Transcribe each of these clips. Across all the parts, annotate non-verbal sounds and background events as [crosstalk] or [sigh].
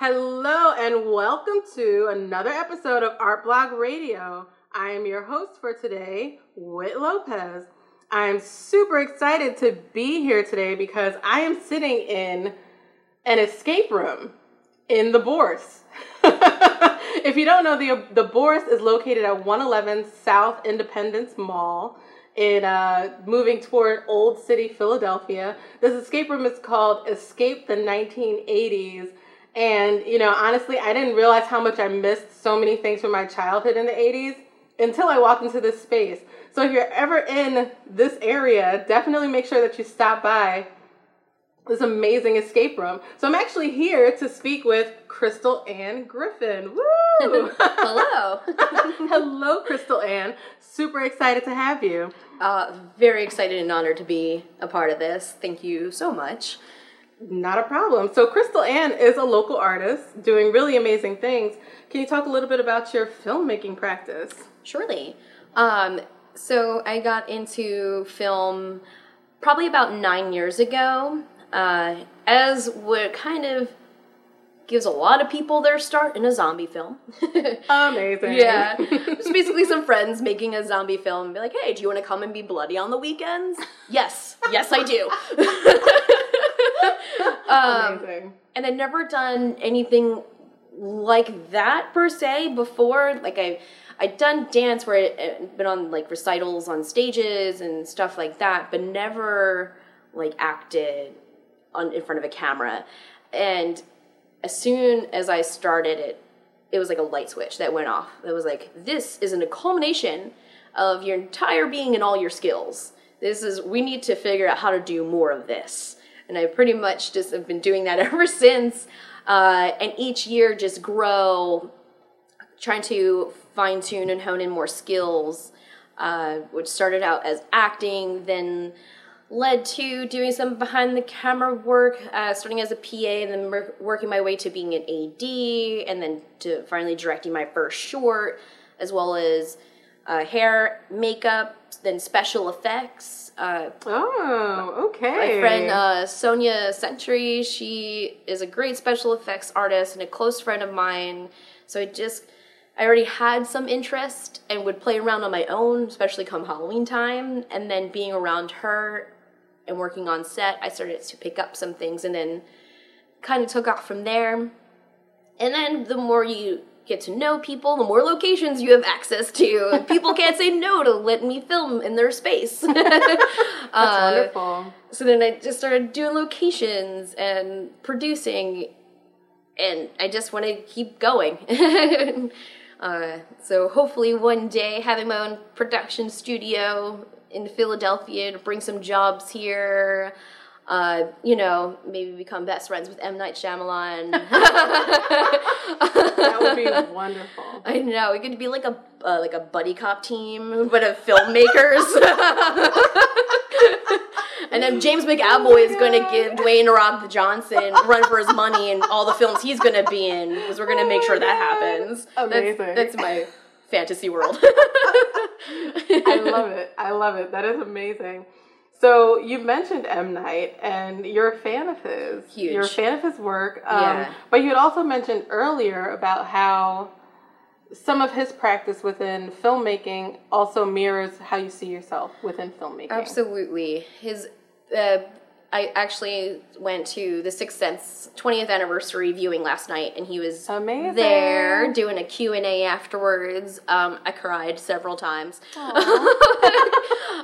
Hello and welcome to another episode of Artblog Radio. I am your host for today, Wit Lopez. I'm super excited to be here today because I am sitting in an escape room in the Bourse. [laughs] if you don't know, the the Bourse is located at 111 South Independence Mall in uh, moving toward Old City, Philadelphia. This escape room is called Escape the 1980s. And, you know, honestly, I didn't realize how much I missed so many things from my childhood in the 80s until I walked into this space. So if you're ever in this area, definitely make sure that you stop by this amazing escape room. So I'm actually here to speak with Krystle Ann Griffin. Woo! [laughs] Hello. [laughs] Hello, Krystle Ann. Super excited to have you. Uh, very excited and honored to be a part of this. Thank you so much. Not a problem. So, Krystle Ann is a local artist doing really amazing things. Can you talk a little bit about your filmmaking practice? Surely. Um, so, I got into film probably about nine years ago, uh, as what kind of gives a lot of people their start in a zombie film. [laughs] Amazing. yeah. It's basically some friends making a zombie film and be like, hey, do you want to come and be bloody on the weekends? yes. Yes, I do. [laughs] um, Amazing. and I'd never done anything like that per se before. Like I, I'd done dance where I would been on like recitals on stages and stuff like that, but never like acted on in front of a camera. And as soon as I started it, it was like a light switch that went off. It was like this is a culmination of your entire being and all your skills. This is we need to figure out how to do more of this and I pretty much just have been doing that [laughs] ever since. Uh, and each year just grow, trying to fine tune and hone in more skills, uh, which started out as acting, then led to doing some behind the camera work, uh, starting as a PA and then working my way to being an AD, and then to finally directing my first short, as well as uh, hair, makeup, then special effects. Uh, Oh, okay. my friend uh, Sonia Century, she is a great special effects artist and a close friend of mine. So I just, I already had some interest and would play around on my own, especially come Halloween time. And then being around her and working on set, I started to pick up some things and then kind of took off from there. And then the more you get to know people, the more locations you have access to. [laughs] people can't say no to let me film in their space. [laughs] That's Uh, wonderful. so then I just started doing locations and producing, and I just want to keep going. [laughs] uh, so hopefully one day having my own production studio in Philadelphia to bring some jobs here. Uh, you know, maybe become best friends with M Night Shyamalan. [laughs] [laughs] That would be wonderful. I know it could be like a uh, like a buddy cop team, but of filmmakers. [laughs] and then James McAvoy is going to give Dwayne Rock Johnson run for his money in all the films he's going to be in because we're going to make sure that happens. Amazing. That's, that's my fantasy world. I love it. I love it. That is amazing. So you mentioned M Night, and you're a fan of his. Huge. You're a fan of his work. Um, Yeah. But you had also mentioned earlier about how some of his practice within filmmaking also mirrors how you see yourself within filmmaking. Absolutely. His uh, I actually went to the Sixth Sense 20th anniversary viewing last night, and he was Amazing. there doing a Q&A afterwards. Um, I cried several times. [laughs]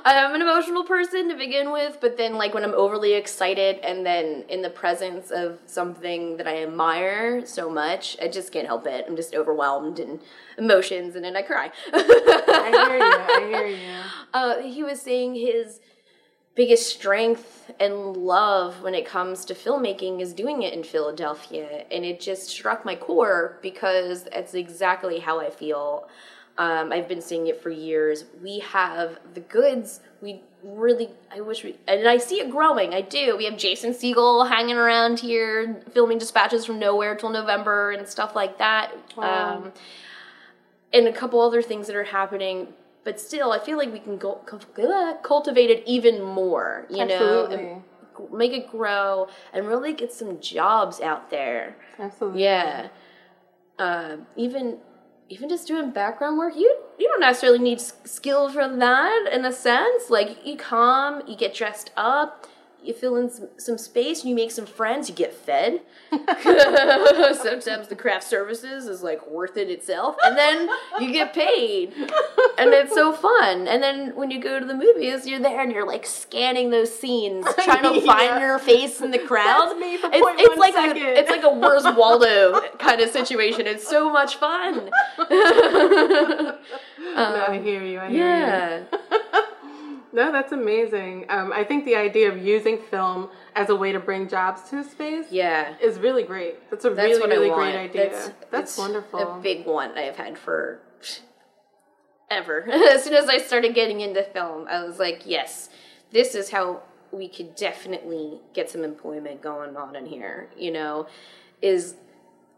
I'm an emotional person to begin with, but then like when I'm overly excited and then in the presence of something that I admire so much, I just can't help it. I'm just overwhelmed and emotions, and then I cry. I hear you. I hear you. [laughs] uh, he was saying his biggest strength and love when it comes to filmmaking is doing it in Philadelphia. And it just struck my core because that's exactly how I feel. Um, I've been saying it for years. We have the goods. We really, I wish we, and I see it growing. I do. We have Jason Segel hanging around here, filming Dispatches from Nowhere till November and stuff like that. Wow. Um, and a couple other things that are happening. But still, I feel like we can go, cultivate it even more. You know, Absolutely. make it grow and really get some jobs out there. Absolutely. Yeah. Uh, even even just doing background work, you you don't necessarily need skill for that in a sense. Like you come, you get dressed up, you fill in some, some space, you make some friends, you get fed. [laughs] [laughs] Sometimes the craft services is like worth it itself, and then you get paid, and it's so fun. And then when you go to the movies, you're there and you're like scanning those scenes, [laughs] trying to find Yeah. your face in the crowd. That's me for it's, point it's like second. A, it's like a Where's Waldo kind of situation. It's so much fun. no, I hear you. I hear yeah. you. No, that's amazing. Um, I think the idea of using film as a way to bring jobs to space Yeah. is really great. That's a That's really, really great idea. That's, That's, wonderful. A big one I've had for [laughs] ever. [laughs] as soon as I started getting into film, I was like, yes, this is how we could definitely get some employment going on in here. You know, is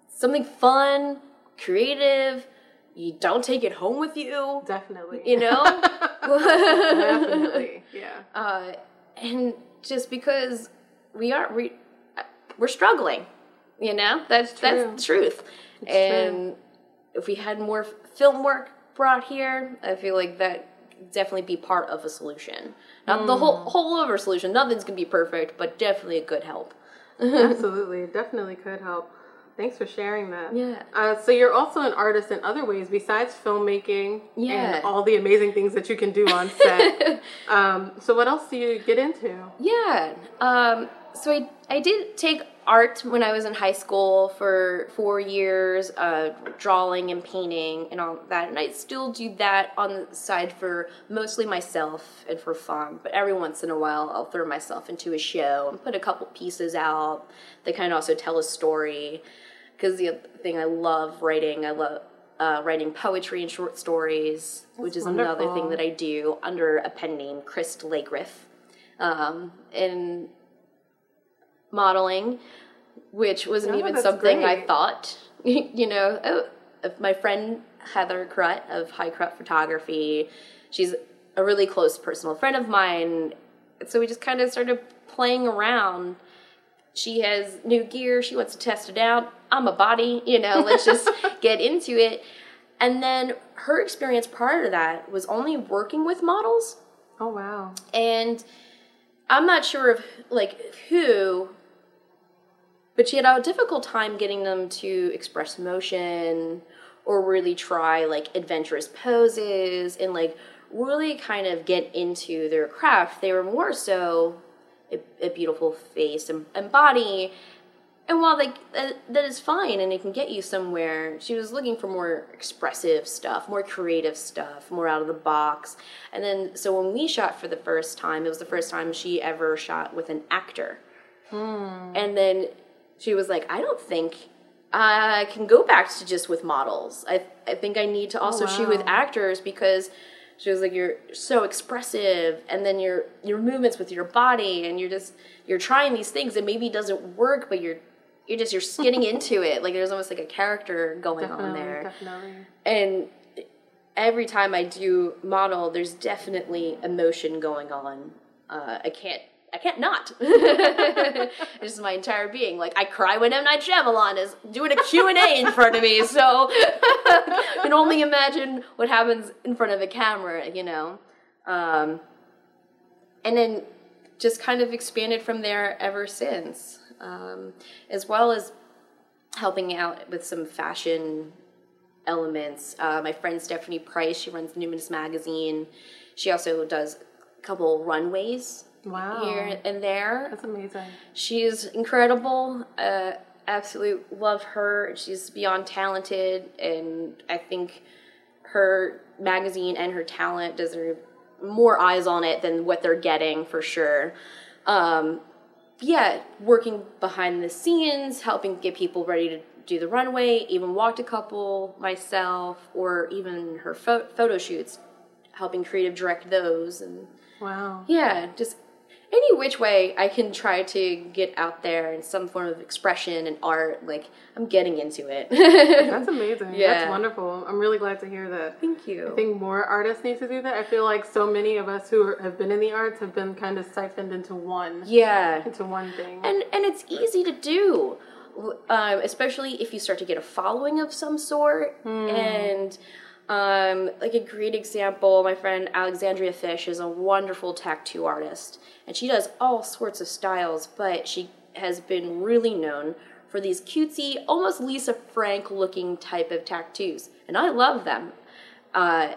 something fun, creative. You don't take it home with you. Definitely. You know. [laughs] [laughs] Definitely. Yeah. [laughs] uh, and just because we are we we're struggling, you know that's that's the truth. and if we had more film work brought here, I feel like that definitely be part of a solution. Not the whole whole over solution. Nothing's gonna be perfect, but definitely a good help. [laughs] Absolutely. It definitely could help. Thanks for sharing that. Yeah. Uh, so you're also an artist in other ways besides filmmaking Yeah. and all the amazing things that you can do on set. [laughs] um, so what else do you get into? Yeah. Um, so I, I did take art when I was in high school for four years, uh, drawing and painting and all that. And I still do that on the side for mostly myself and for fun. But every once in a while, I'll throw myself into a show and put a couple pieces out that kind of also tell a story. Because the thing I love writing, I love uh, writing poetry and short stories, which is another thing that I do under a pen name, Christ Legriff um, in modeling, which wasn't Oh, even that's something I thought. [laughs] you know, oh, my friend Heather Crut of High Crut Photography, she's a really close personal friend of mine. So we just kind of started playing around. She has new gear. She wants to test it out. I'm a body, you know, let's just [laughs] get into it. And then her experience prior to that was only working with models Oh wow. and I'm not sure of like who, but she had a difficult time getting them to express emotion or really try like adventurous poses and like really kind of get into their craft. They were more so a, a beautiful face and, and body. And while like that, that is fine and it can get you somewhere, she was looking for more expressive stuff, more creative stuff, more out of the box. And then so when we shot for the first time, it was the first time she ever shot with an actor. Hmm. And then she was like, I don't think I can go back to just with models. I I think I need to also oh, shoot with actors because she was like you're so expressive and then your your movements with your body and you're just you're trying these things and maybe it doesn't work but you're you're just you're getting [laughs] into it like there's almost like a character going on there Definitely. and every time I do model, there's definitely emotion going on. Uh, I can't, I can't not. [laughs] it's just my entire being. Like I cry when M Night Shyamalan is doing a Q and A in front of me, so I [laughs] can only imagine what happens in front of a camera, you know. Um, and then just kind of expanded from there ever since, um, as well as helping out with some fashion elements. Uh, my friend Stephanie Price, she runs Numinous Magazine. She also does a couple runways Wow. here and there. That's amazing. She's incredible. Uh, absolutely love her. She's beyond talented, and I think her magazine and her talent deserve more eyes on it than what they're getting for sure. Um, yeah, working behind the scenes, helping get people ready to do the runway, even walked a couple myself, or even her pho- photo shoots, helping creative direct those, and Wow. yeah, just any which way I can try to get out there in some form of expression and art, like I'm getting into it. That's [laughs] amazing. Yeah. That's wonderful. I'm really glad to hear that. Thank you. I think more artists need to do that. I feel like so many of us who have been in the arts have been kind of siphoned into one, yeah. into one thing. and and it's easy to do um, especially if you start to get a following of some sort and um, like a great example my friend alexandria fish is a wonderful tattoo artist and she does all sorts of styles but she has been really known for these cutesy almost lisa frank looking type of tattoos and i love them. Uh,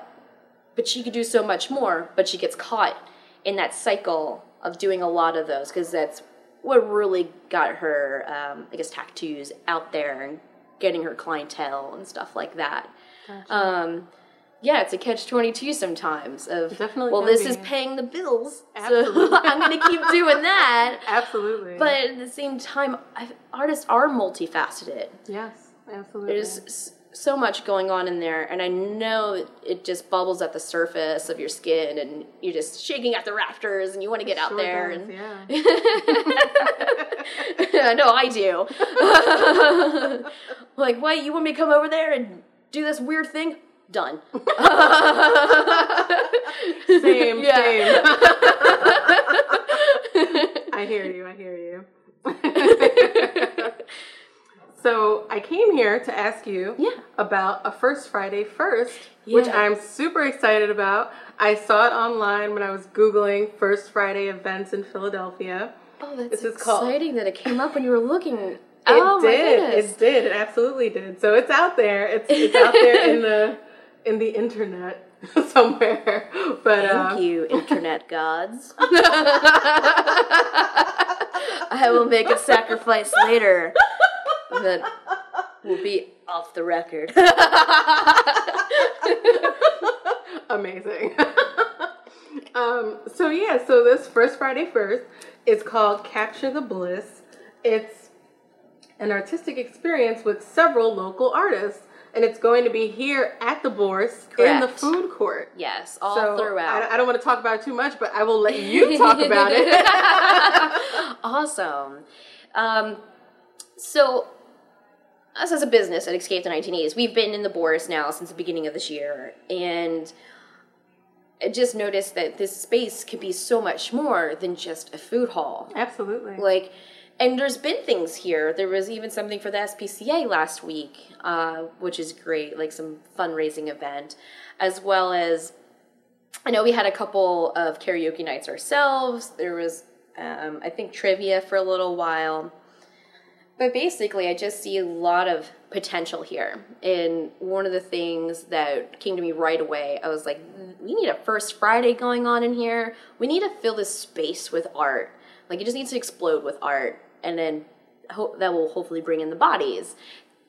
but she could do so much more but she gets caught in that cycle of doing a lot of those because that's what really got her um, i guess tattoos out there and getting her clientele and stuff like that um, yeah it's a catch 22 sometimes of definitely well this be. is paying the bills Absolutely. so [laughs] i'm gonna keep doing that [laughs] Absolutely. but at the same time artists are multifaceted yes, absolutely. there's so much going on in there, and I know it, it just bubbles at the surface of your skin, and you're just shaking at the rafters, and you want to get out Sure there. does, And yeah. [laughs] I know I do. like, what? You want me to come over there and do this weird thing? Done. [laughs] Same, Yeah. same. I hear you. I hear you. [laughs] so I came here to ask you Yeah. about a First Friday First, which I'm super excited about. I saw it online when I was googling First Friday events in Philadelphia. Oh, that's This is called- exciting that it came up when you were looking. It oh, did. It did. It absolutely did. So it's out there. It's it's out there in the [laughs] in the internet [laughs] somewhere. But Thank uh, you, internet gods. [laughs] I will make a sacrifice later that will be off the record. amazing. um, so yeah, so this first Friday first is called Capture the Bliss. It's an artistic experience with several local artists, and it's going to be here at the Bourse in the food court. yes, all so throughout. I, I don't want to talk about it too much, but I will let you talk [laughs] about it. [laughs] awesome. Um, so, us as a business at Escape the 1980s, we've been in the Bourse now since the beginning of this year, and I just noticed that this space could be so much more than just a food hall. Absolutely. Like, and there's been things here. There was even something for the SPCA last week, uh, which is great, like some fundraising event, as well as I know we had a couple of karaoke nights ourselves. There was, um, I think, trivia for a little while. But basically, I just see a lot of potential here. And one of the things that came to me right away, I was like, we need a First Friday going on in here. We need to fill this space with art. Like, it just needs to explode with art. And then ho- that will hopefully bring in the bodies.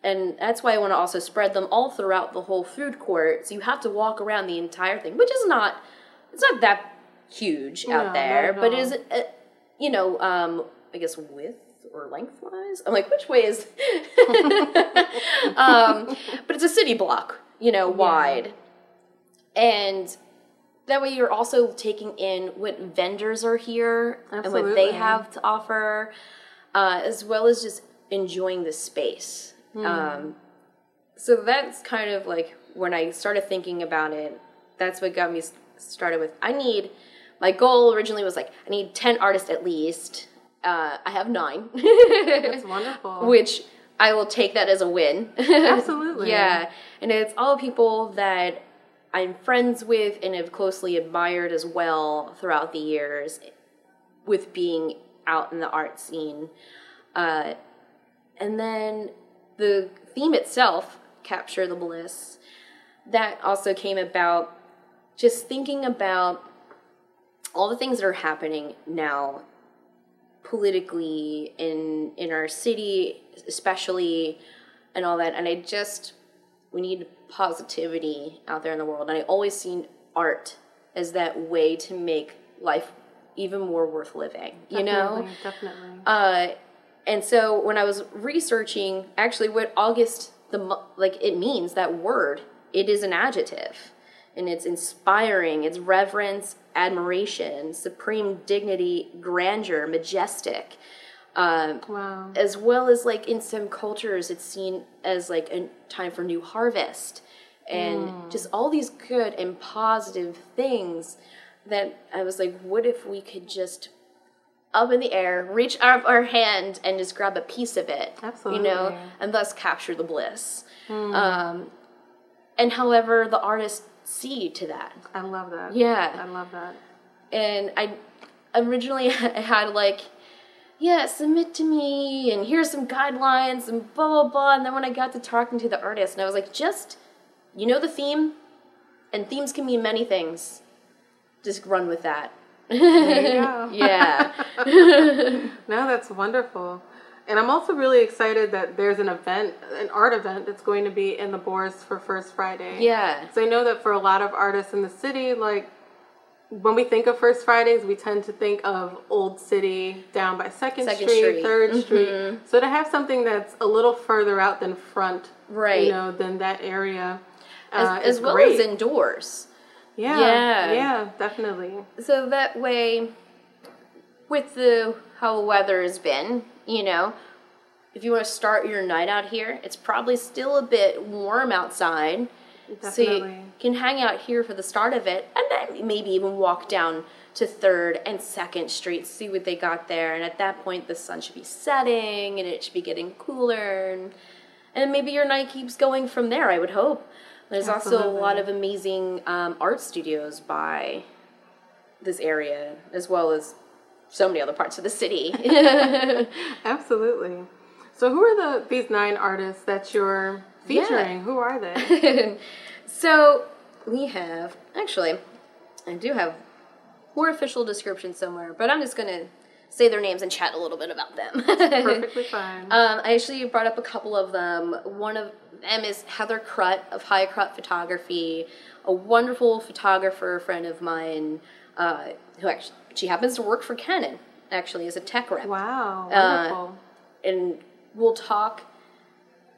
And that's why I want to also spread them all throughout the whole food court. So you have to walk around the entire thing, which is not, it's not that huge out not there, but is, uh, you know, um, I guess width or lengthwise. I'm like, which way is? [laughs] um, but it's a city block, you know, wide, and that way you're also taking in what vendors are here and what they have to offer, uh, as well as just enjoying the space. Hmm. Um, so that's kind of like when I started thinking about it. That's what got me started with. I need my goal originally was like I need ten artists at least. Uh, I have nine. That's [laughs] wonderful. which I will take that as a win. [laughs] Absolutely. yeah. And it's all people that I'm friends with and have closely admired as well throughout the years with being out in the art scene. Uh, and then the theme itself, Capture the Bliss, that also came about just thinking about all the things that are happening now politically in in our city especially and all that and i just we need positivity out there in the world and i always seen art as that way to make life even more worth living you know Definitely, definitely. uh, and so when I was researching, actually, what August the like it means that word, it is an adjective. and it's inspiring. It's reverence, admiration, supreme dignity, grandeur, majestic. Um, Wow. as well as like in some cultures it's seen as like a time for new harvest and just all these good and positive things that i was like what if we could just up in the air reach our, our hand and just grab a piece of it you know and thus capture the bliss um, and however the artists see to that I love that. Yeah. I love that. and I originally I [laughs] had like, yeah, submit to me, and here's some guidelines, and blah blah blah. And then when I got to talking to the artist, and I was like, just, you know, the theme, and themes can mean many things. Just run with that. There you [laughs] go. yeah. [laughs] [laughs] No, that's wonderful. And I'm also really excited that there's an event, an art event that's going to be in the Bourse for First Friday. Yeah. So I know that for a lot of artists in the city, like when we think of First Fridays, we tend to think of Old City down by Second, Second Street, Street. 3rd Street. So to have something that's a little further out than front, Right. you know, than that area, As, uh, as is well great. as indoors. Yeah, Yeah. yeah, definitely. So that way, with the how the weather has been, you know, if you want to start your night out here, it's probably still a bit warm outside. So you can hang out here for the start of it, and then maybe even walk down to Third and Second Street, see what they got there. And at that point, the sun should be setting, and it should be getting cooler, and and maybe your night keeps going from there. I would hope. There's also a lot of amazing um, art studios by this area, as well as so many other parts of the city. [laughs] Absolutely. So who are the these nine artists that you're Yeah. featuring? Who are they? [laughs] so we have actually, I do have more official description somewhere, but I'm just gonna say their names and chat a little bit about them. [laughs] Perfectly fine. Um, I actually brought up a couple of them. One of them is Heather Crutt of High Crutt Photography, a wonderful photographer friend of mine uh, who actually she happens to work for Canon actually as a tech rep wow, uh, wonderful. and we'll talk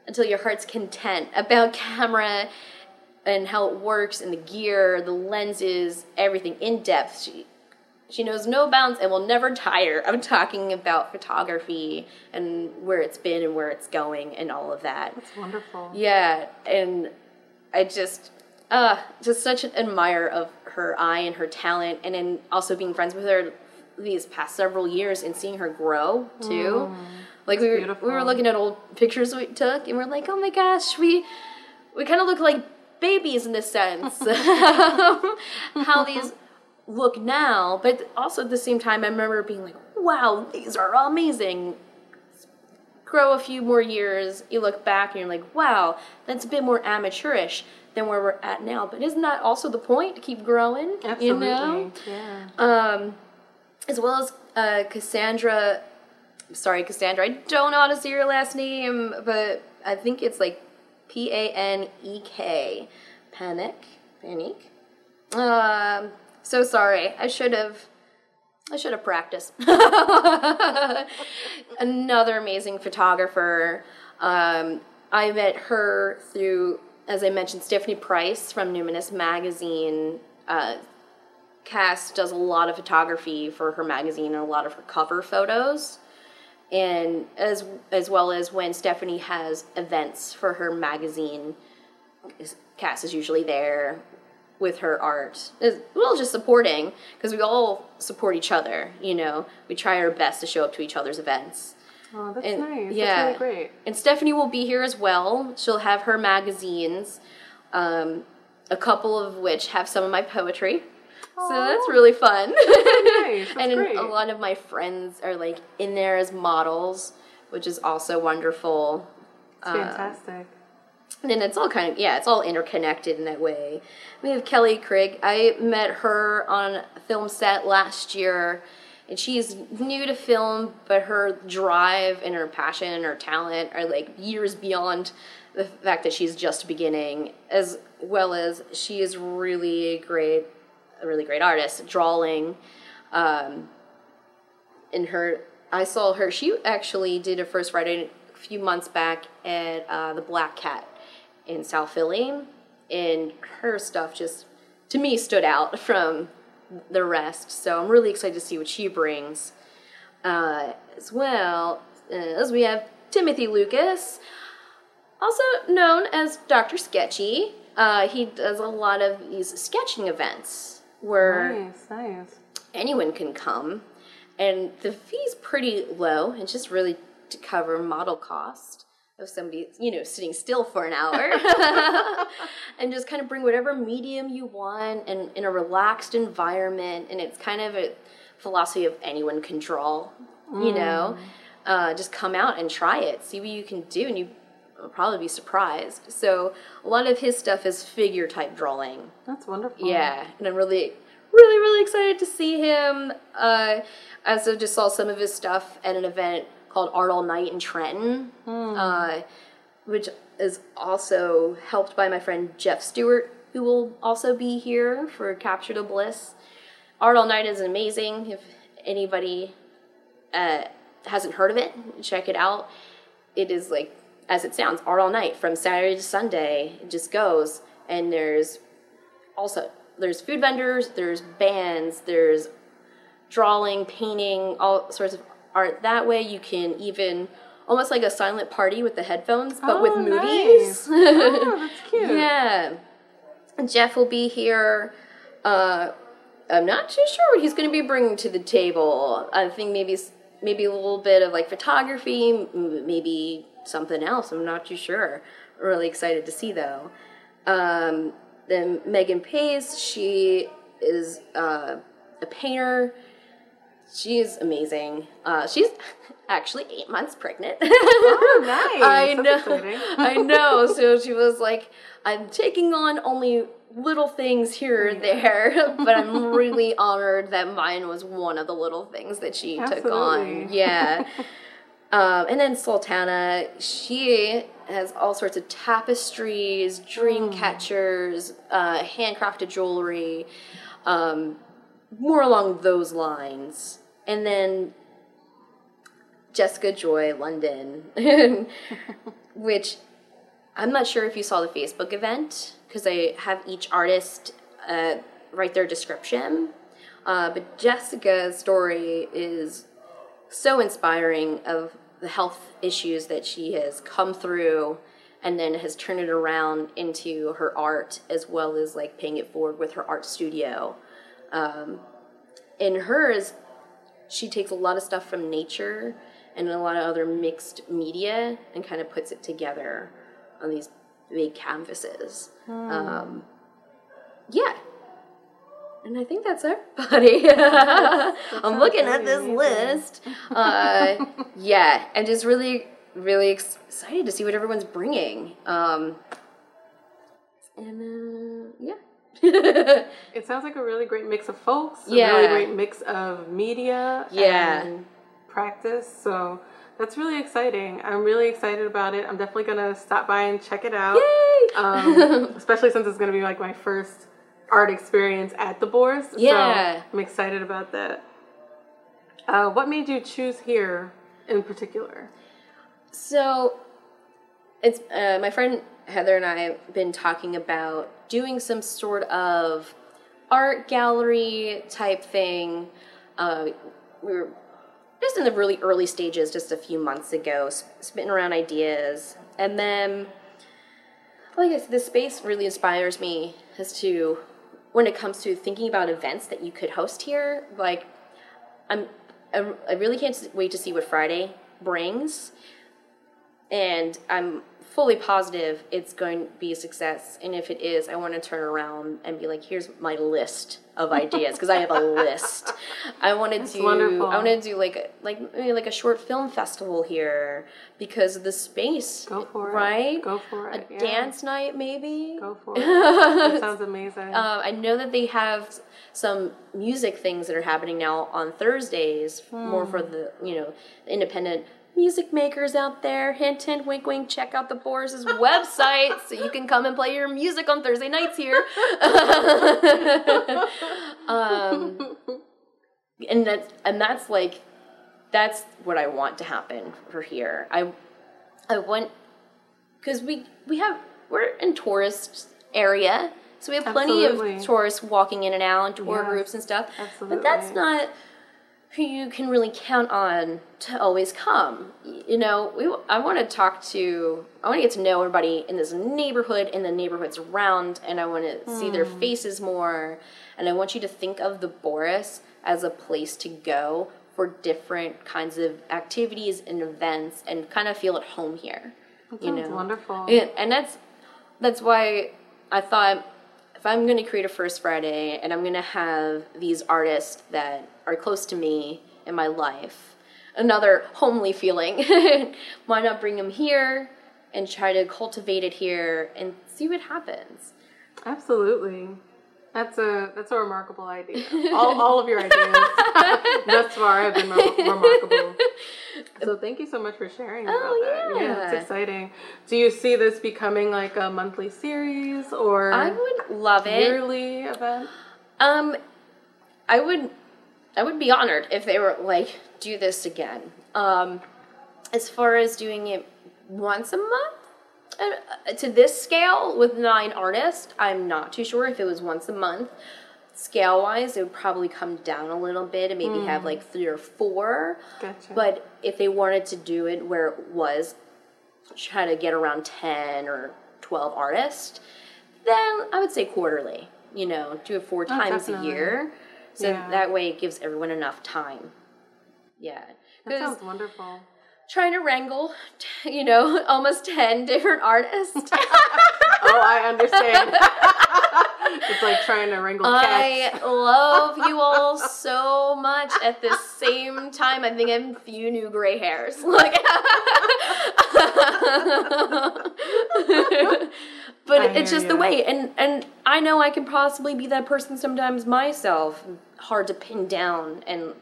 until your heart's content about [laughs] camera and how it works and the gear, the lenses, everything in depth. She she knows no bounds and will never tire of talking about photography and where it's been and where it's going and all of that. That's wonderful. Yeah, and I just uh just such an admirer of her eye and her talent and then also being friends with her these past several years and seeing her grow too. like we were, beautiful. we were looking at old pictures we took and we're like, "Oh my gosh, we we kind of look like babies in this sense." [laughs] [laughs] How these look now, but also at the same time I remember being like, "Wow, these are amazing." grow a few more years, you look back and you're like, wow, that's a bit more amateurish than where we're at now. But isn't that also the point to keep growing? Absolutely. You know? Yeah. Um, as well as uh, Cassandra. Sorry, Cassandra. I don't know how to say your last name, but I think it's like P A N E K. Panic. Panic. Um, so sorry. I should have. I should have practiced. [laughs] Another amazing photographer. Um, I met her through, as I mentioned, Stephanie Price from Numinous Magazine. Uh, Cass does a lot of photography for her magazine and a lot of her cover photos. And as as well as when Stephanie has events for her magazine, Cass is usually there with her art. As well, just supporting because we all support each other. You know, we try our best to show up to each other's events. Oh, that's And- nice. yeah. That's really great. And Stephanie will be here as well. She'll have her magazines, um, a couple of which have some of my poetry. So that's really fun. Nice. [laughs] That's and great. a lot of my friends are like in there as models, which is also wonderful. It's fantastic. And it's all kind of yeah, it's all interconnected in that way. We have Kelly Craig. I met her on film set last year, and she's new to film, but her drive and her passion and her talent are like years beyond the fact that she's just beginning. As well as she is really great, a really great artist, drawing. Um, in her I saw her she actually did a first Friday a few months back at uh, the Black Cat in South Philly and her stuff just to me stood out [laughs] from the rest. So I'm really excited to see what she brings. Uh, as well as we have Timothy Lucas, also known as Dr. Sketchy. Uh, he does a lot of these sketching events where Nice, nice. anyone can come, and the fee's pretty low. It's just really to cover model cost of somebody, you know, sitting still for an hour, [laughs] [laughs] and just kind of bring whatever medium you want, and in a relaxed environment. And it's kind of a philosophy of anyone can draw, you know. Uh, just come out and try it, see what you can do, and you will probably be surprised. So a lot of his stuff is figure type drawing. That's wonderful. Yeah, and I'm really, really, really excited to see him. Uh, I also just saw some of his stuff at an event called Art All Night in Trenton, uh, which is also helped by my friend Jeff Stewart, who will also be here for Capture the Bliss. Art All Night is amazing. If anybody uh, hasn't heard of it, check it out. It is like, as it sounds, art all night from Saturday to Sunday. It just goes, and there's also there's food vendors, there's bands, there's drawing, painting, all sorts of art. That way, you can even almost like a silent party with the headphones, but with Oh, movies. nice. Oh, that's [laughs] cute. Yeah. Jeff will be here. Uh, I'm not too sure what he's going to be bringing to the table. I think maybe maybe a little bit of like photography, maybe something else. I'm not too sure. Really excited to see though. Um, then Megan Pace, she is uh, a painter. She's amazing. Uh, she's [laughs] actually eight months pregnant. Oh, nice. [laughs] I That's know. [laughs] I know. So she was like, I'm taking on only little things here or there, but I'm really honored that mine was one of the little things that she took on. Yeah. um, and then Sultana, she has all sorts of tapestries, dream Mm. catchers, uh, handcrafted jewelry, um, more along those lines. And then Jessica Joy London, [laughs] which I'm not sure if you saw the Facebook event because I have each artist uh, write their description. Uh, but Jessica's story is so inspiring of the health issues that she has come through and then has turned it around into her art as well as like paying it forward with her art studio. Um, hers, she takes a lot of stuff from nature and a lot of other mixed media and kind of puts it together on these big canvases. Um, yeah. And I think that's everybody. [laughs] I'm looking at this amazing. list. Uh, [laughs] yeah, and just really, really excited to see what everyone's bringing. Um, and uh, yeah. [laughs] It sounds like a really great mix of folks. A really great mix of media. Yeah. And practice. So that's really exciting. I'm really excited about it. I'm definitely gonna stop by and check it out. Yay! Um, [laughs] especially since it's gonna be like my first art experience at the Bourse. Yeah. So I'm excited about that. Uh, what made you choose here in particular? So, it's uh, my friend Heather and I have been talking about doing some sort of art gallery type thing. Uh, we were just in the really early stages, just a few months ago, spitting around ideas, and then, like I said, this space really inspires me as to when it comes to thinking about events that you could host here. Like, I'm, I really can't wait to see what Friday brings and I'm fully positive it's going to be a success. And if it is, I want to turn around and be like, "Here's my list of [laughs] ideas," because I have a list. I want to do. wonderful. I want to do like like maybe like a short film festival here because of the space. Go for it. Right. Go for it. A yeah. dance night, maybe. Go [laughs] for it. that sounds amazing. Uh, I know that they have some music things that are happening now on Thursdays, more for the you know independent music makers out there. Hint, hint, wink, wink. Check out the Bourse' website so you can come and play your music on Thursday nights here. [laughs] um, and that's and that's like that's what I want to happen for here. I I want because we we have we're in tourist area So we have plenty Absolutely. of tourists walking in and out, and tour Yes, groups and stuff. absolutely. But that's not who you can really count on to always come. You know, we, I want to talk to, I want to get to know everybody in this neighborhood and the neighborhoods around, and I want to see their hmm. faces more. And I want you to think of the Bourse as a place to go for different kinds of activities and events and kind of feel at home here. you sounds know, wonderful. And, and that's that's why I thought if I'm going to create a First Friday and I'm going to have these artists that are close to me in my life, another homely feeling, [laughs] why not bring them here and try to cultivate it here and see what happens? Absolutely. That's a that's a remarkable idea. [laughs] All, all of your ideas [laughs] thus far have been re- remarkable. So thank you so much for sharing about Oh, that. yeah. it's exciting. Do you see this becoming like a monthly series or I would love it. yearly event? Um, I would, I would be honored if they were like do this again. Um, as far as doing it once a month, uh, to this scale with nine artists, I'm not too sure if it was once a month. Scale wise, it would probably come down a little bit and maybe have like three or four. Gotcha. But if they wanted to do it where it was try to get around 10 or 12 artists, then I would say quarterly. You know, do it four times a year. So Yeah. that way it gives everyone enough time. Yeah. that sounds wonderful. trying to wrangle, [laughs] you know, [laughs] almost 10 different artists. [laughs] Oh, I understand. it's like trying to wrangle cats. I love you all so much. At the same time, I think I have a few new gray hairs. Like, but I it's just the way, and and I know I can possibly be that person sometimes myself. Hard to pin down, and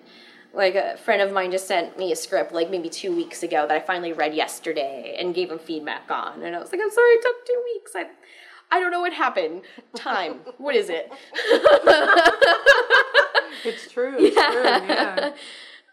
like a friend of mine just sent me a script like maybe two weeks ago that I finally read yesterday and gave him feedback on, and I was like, I'm sorry, it took two weeks. I. I don't know what happened. Time. what is it? [laughs] It's true. It's true. Yeah.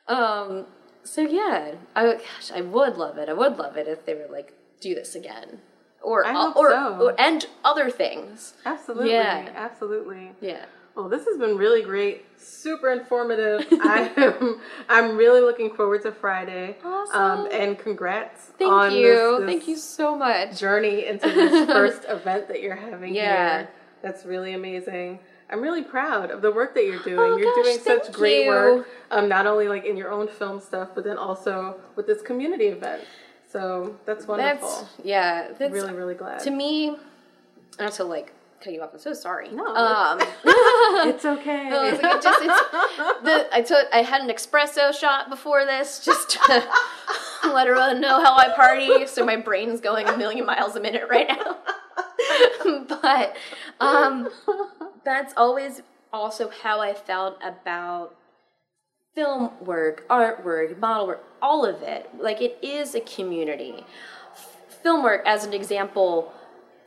Um. So yeah, I gosh, I would love it. I would love it if they were like do this again, or I or, so. or and other things. Absolutely. Yeah. Absolutely. Yeah. Well, this has been really great, super informative. [laughs] I'm I'm really looking forward to Friday. Awesome. Um, and congrats Thank on you. This, this Thank you so much. journey into this [laughs] first event that you're having Yeah. here. That's really amazing. I'm really proud of the work that you're doing. Oh, you're gosh, doing such thank great you. work, um, not only like in your own film stuff, but then also with this community event. So that's wonderful. That's yeah. That's really, really glad. to me. Not have to like cut you off. I'm so sorry. No, Um. [laughs] it's okay. No, [laughs] it's like it just it's the I took I had an espresso shot before this just to [laughs] let everyone know how I party. So my brain's going a million miles a minute right now. but um, that's always also how I felt about film work, artwork, model work, all of it. Like it is a community. F- Film work, as an example,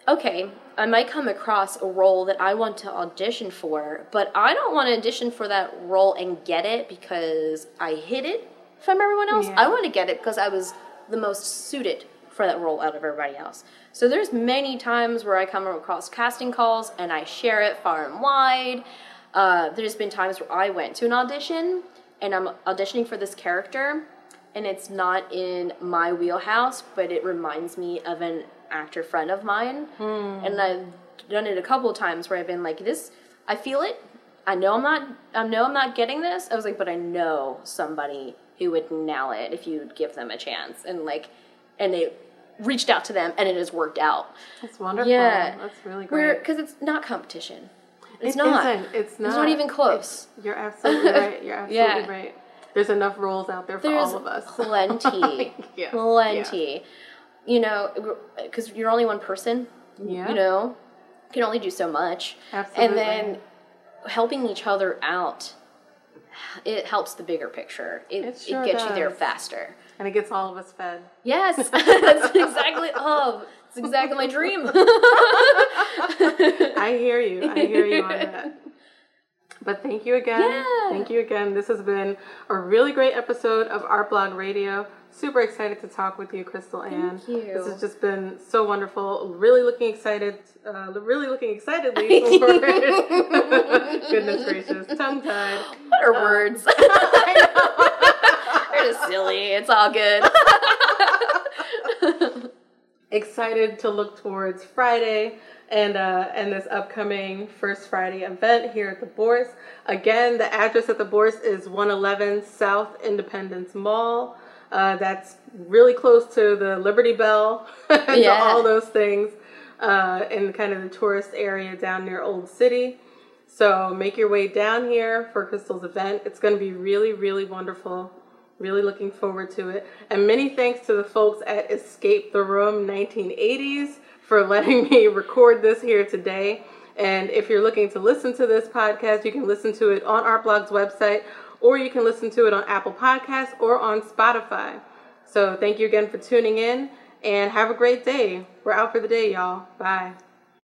okay, I might come across a role that I want to audition for, but I don't want to audition for that role and get it because I hit it from everyone else. Yeah. I want to get it because I was the most suited for that role out of everybody else. So there's many times where I come across casting calls and I share it far and wide. Uh, there's been times where I went to an audition and I'm auditioning for this character and it's not in my wheelhouse, but it reminds me of an actor friend of mine. Hmm. And I've done it a couple of times where I've been like, this, I feel it. I know I'm not, I know I'm not getting this. I was like, but I know somebody who would nail it if you'd give them a chance. And like, and they reached out to them and it has worked out. That's wonderful. Yeah. That's really great. because it's not competition. It's It not. isn't. It's not. It's not even close. You're absolutely [laughs] right. You're absolutely Yeah. right. There's enough roles out there for There's all of us. [laughs] plenty, Yeah, plenty. You know, because you're only one person. Yeah. You know, you can only do so much. Absolutely. And then helping each other out, it helps the bigger picture. It, It sure it gets you there faster. And it gets all of us fed. Yes, [laughs] that's exactly. Oh, it's exactly my dream. [laughs] I hear you. I hear you on that. But thank you again. Yeah. Thank you again. This has been a really great episode of Artblog Radio. super excited to talk with you, Krystle Ann. Thank you. This has just been so wonderful. Really looking excited. Uh, really looking excitedly [laughs] for. [laughs] Goodness gracious, tongue tied. What are words? They're just silly. It's all good. Excited to look towards Friday and uh, and this upcoming First Friday event here at the Bourse. Again, the address at the Bourse is 111 South Independence Mall. Uh, that's really close to the Liberty Bell [laughs] and Yeah. all those things uh, in kind of the tourist area down near Old City. So make your way down here for Krystle's event. It's going to be really, really wonderful. Really looking forward to it. And many thanks to the folks at Escape the Room 1980s for letting [laughs] me record this here today. And if you're looking to listen to this podcast, you can listen to it on Artblog's website, or you can listen to it on Apple Podcasts or on Spotify. So thank you again for tuning in, and have a great day. We're out for the day, y'all. Bye.